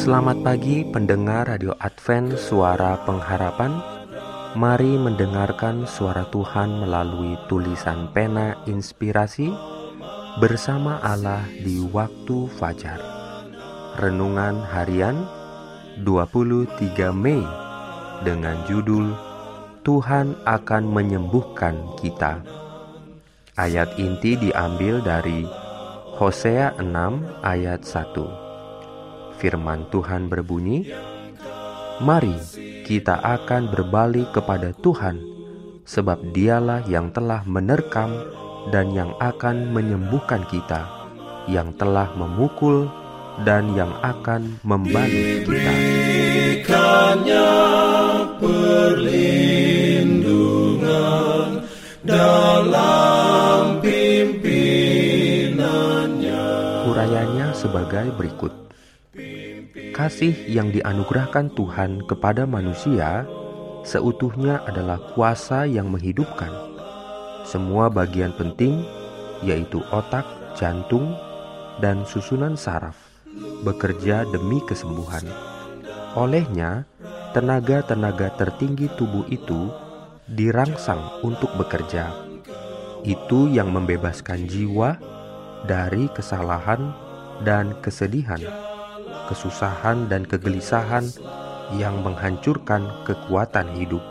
Selamat pagi pendengar Radio Advent Suara Pengharapan. Mari mendengarkan suara Tuhan melalui tulisan pena inspirasi Bersama Allah di waktu fajar. Renungan harian 23 Mei Dengan judul Tuhan akan menyembuhkan kita. Ayat inti diambil dari Hosea 6 ayat 1 firman Tuhan berbunyi, "Mari kita akan berbalik kepada Tuhan, sebab Dialah yang telah menerkam dan yang akan menyembuhkan kita, yang telah memukul dan yang akan membalut kita." perlindungan dalam pimpinannya. Urayanya sebagai berikut. Kasih yang dianugerahkan Tuhan kepada manusia seutuhnya adalah kuasa yang menghidupkan. Semua bagian penting, yaitu otak, jantung, dan susunan saraf, bekerja demi kesembuhan. Olehnya, tenaga-tenaga tertinggi tubuh itu dirangsang untuk bekerja. Itu yang membebaskan jiwa dari kesalahan dan kesedihan kesusahan dan kegelisahan yang menghancurkan kekuatan hidup.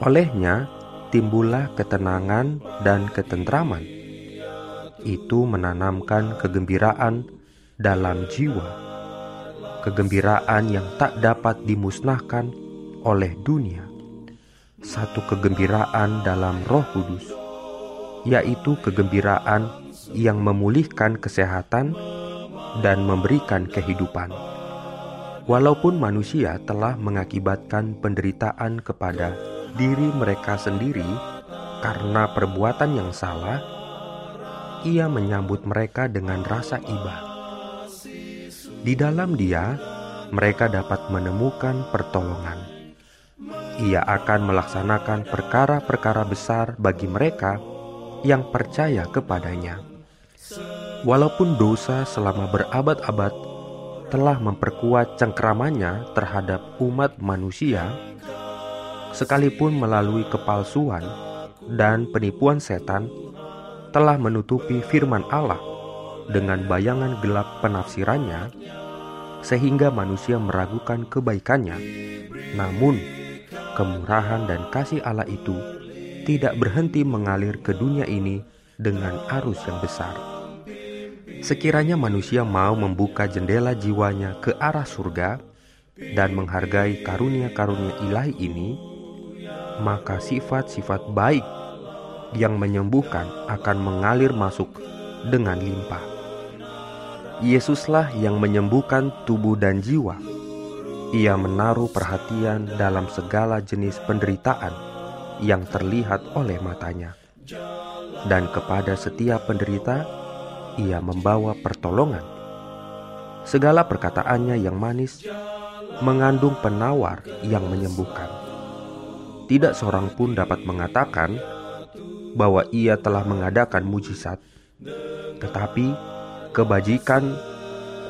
Olehnya, timbullah ketenangan dan ketentraman. Itu menanamkan kegembiraan dalam jiwa, kegembiraan yang tak dapat dimusnahkan oleh dunia. Satu kegembiraan dalam Roh Kudus, yaitu kegembiraan yang memulihkan kesehatan dan memberikan kehidupan. Walaupun manusia telah mengakibatkan penderitaan kepada diri mereka sendiri karena perbuatan yang salah, ia menyambut mereka dengan rasa iba. Di dalam Dia, mereka dapat menemukan pertolongan. Ia akan melaksanakan perkara-perkara besar bagi mereka yang percaya kepadanya. Walaupun dosa selama berabad-abad telah memperkuat cengkramannya terhadap umat manusia, sekalipun melalui kepalsuan dan penipuan setan telah menutupi firman Allah dengan bayangan gelap penafsirannya, sehingga manusia meragukan kebaikannya. Namun, kemurahan dan kasih Allah itu tidak berhenti mengalir ke dunia ini dengan arus yang besar. Sekiranya manusia mau membuka jendela jiwanya ke arah surga dan menghargai karunia-karunia ilahi ini, maka sifat-sifat baik yang menyembuhkan akan mengalir masuk dengan limpah. Yesuslah yang menyembuhkan tubuh dan jiwa. Ia menaruh perhatian dalam segala jenis penderitaan yang terlihat oleh matanya. Dan kepada setiap penderita, ia membawa pertolongan. Segala perkataannya yang manis mengandung penawar yang menyembuhkan. Tidak seorang pun dapat mengatakan bahwa ia telah mengadakan mujizat, tetapi kebajikan,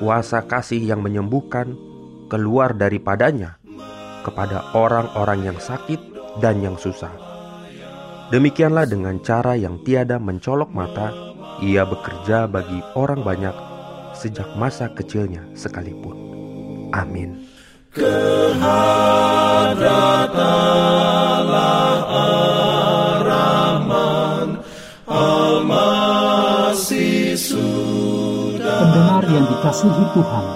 kuasa kasih yang menyembuhkan keluar daripadanya kepada orang-orang yang sakit dan yang susah. Demikianlah dengan cara yang tiada mencolok mata ia bekerja bagi orang banyak sejak masa kecilnya sekalipun. Amin. Pendengar yang dikasihi Tuhan,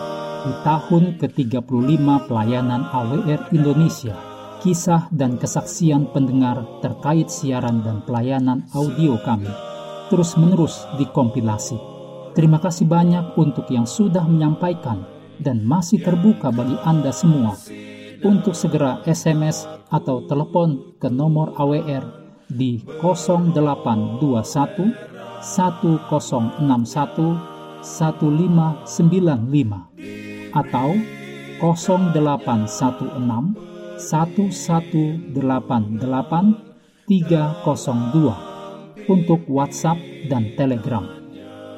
di tahun ke-35 pelayanan AWR Indonesia, kisah dan kesaksian pendengar terkait siaran dan pelayanan audio kami terus-menerus dikompilasi. Terima kasih banyak untuk yang sudah menyampaikan dan masih terbuka bagi Anda semua. untuk segera SMS atau telepon ke nomor AWR di 0821 1061 1595 atau 0816 1188 302 untuk WhatsApp dan Telegram.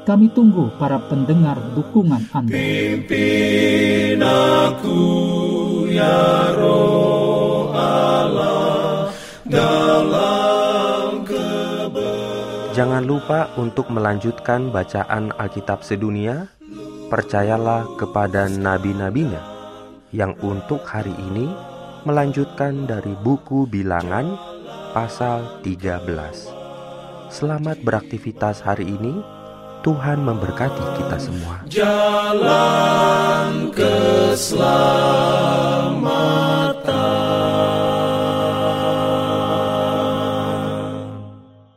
Kami tunggu para pendengar dukungan Anda. Pimpin aku ya roh Allah dalam Jangan lupa untuk melanjutkan bacaan Alkitab sedunia. Percayalah kepada nabi-nabinya yang untuk hari ini melanjutkan dari buku Bilangan pasal 13. Selamat beraktivitas hari ini. Tuhan memberkati kita semua. Jalan keselamatan.